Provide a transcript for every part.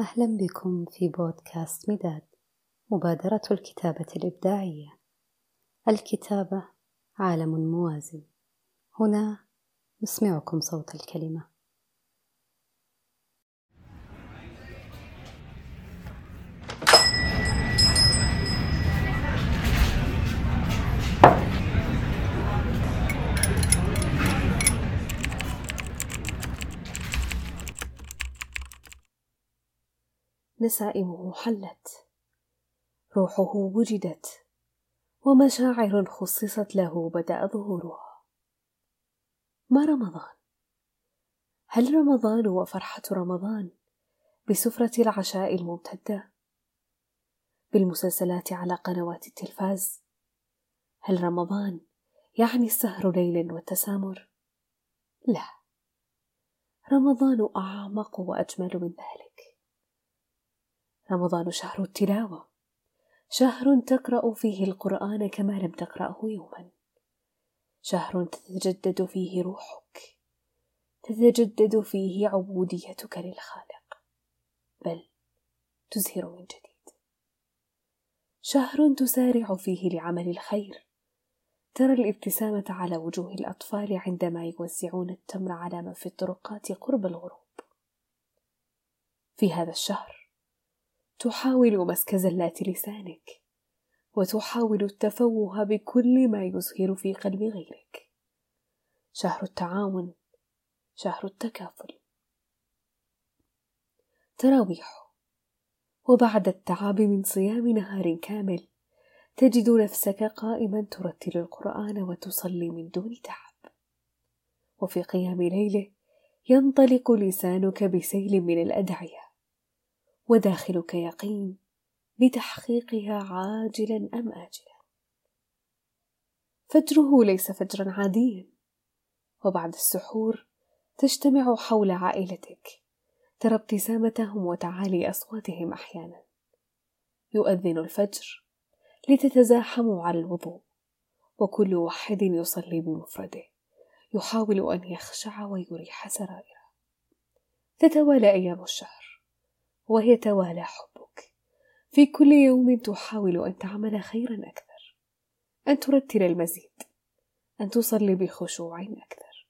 أهلا بكم في بودكاست مداد مبادرة الكتابة الإبداعية. الكتابة عالم موازي هنا نسمعكم صوت الكلمة. نسائمه حلت. روحه وجدت ومشاعر خصصت له بدأ ظهورها. ما رمضان؟ هل رمضان وفرحه رمضان بسفرة العشاء الممتدة؟ بالمسلسلات على قنوات التلفاز؟ هل رمضان يعني السهر ليل والتسامر؟ لا. رمضان أعمق وأجمل من ذلك. رمضان شهر التلاوة. شهر تقرأ فيه القرآن كما لم تقرأه يوما. شهر تتجدد فيه روحك. تتجدد فيه عبوديتك للخالق. بل تزهر من جديد. شهر تسارع فيه لعمل الخير. ترى الابتسامة على وجوه الأطفال عندما يوزعون التمر على من في الطرقات قرب الغروب. في هذا الشهر تحاول مسك زلات لسانك وتحاول التفوه بكل ما يزهر في قلب غيرك. شهر التعاون شهر التكافل. تراويح. وبعد التعب من صيام نهار كامل تجد نفسك قائما ترتل القرآن وتصلي من دون تعب. وفي قيام ليلة ينطلق لسانك بسيل من الأدعية. وداخلك يقين بتحقيقها عاجلا أم اجلا. فجره ليس فجرا عاديا وبعد السحور تجتمع حول عائلتك ترى ابتسامتهم وتعالي أصواتهم أحيانا. يؤذن الفجر لتتزاحموا على الوضوء وكل واحد يصلي بمفرده يحاول أن يخشع ويريح سرائره. تتوالى أيام الشهر. ويتوالى حبك. في كل يوم تحاول أن تعمل خيرا أكثر أن ترتل المزيد أن تصلي بخشوع أكثر.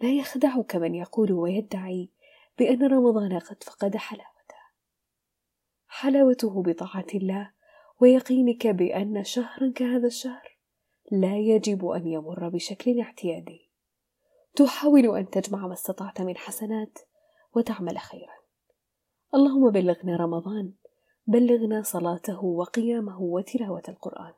لا يخدعك من يقول ويدعي بأن رمضان قد فقد حلاوته. حلاوته بطاعة الله ويقينك بأن شهرا كهذا الشهر لا يجب أن يمر بشكل اعتيادي. تحاول أن تجمع ما استطعت من حسنات وتعمل خيرا. اللهم بلغنا رمضان بلغنا صلاته وقيامه وتلاوة القرآن.